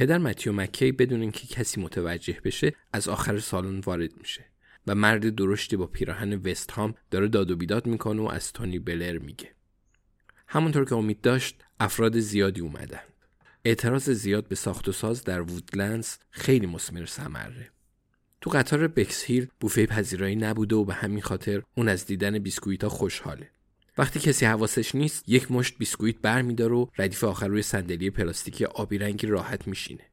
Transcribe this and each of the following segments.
پدر متیو مکی بدون اینکه کسی متوجه بشه از آخر سالن وارد میشه و مرد درشتی با پیراهن وست هام داره داد و بیداد می‌کنه و از تونی بلر میگه. همونطور که امید داشت افراد زیادی اومدن اعتراض زیاد به ساخت و ساز در وودلندز خیلی مسمر ثمره. تو قطار بکس هیل بوفه پذیرایی نبوده و به همین خاطر اون از دیدن بیسکویت ها خوشحاله. وقتی کسی حواسش نیست یک مشت بیسکویت برمیداره و ردیف آخر روی صندلی پلاستیکی آبی رنگی راحت میشینه.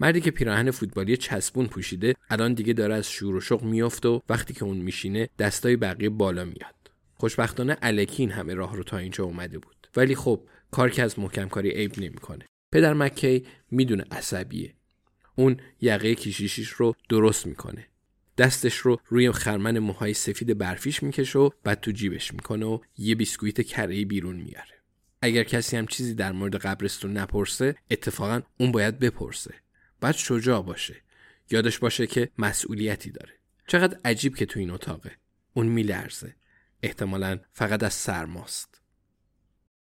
مردی که پیراهن فوتبالی چسبون پوشیده الان دیگه داره از شور و شوق میافته و وقتی که اون میشینه دستای بقیه بالا میاد. خوشبختانه الکین همه راه رو تا اینجا اومده بود. ولی خب کار که از محکم کاری عیب نمی‌کنه. پدر مکی می‌دونه عصبیه. اون یقه کیشیشیش رو درست می‌کنه. دستش رو روی خرمن موهای سفید برفیش می‌کشه و بعد تو جیبش می‌کنه و یه بیسکویت کرهی بیرون میاره اگر کسی هم چیزی در مورد قبرستون نپرسه اتفاقا اون باید بپرسه. باید شجاع باشه. یادش باشه که مسئولیتی داره. چقدر عجیب که تو این اتاقه. اون میلرزه. احتمالا فقط از سرماست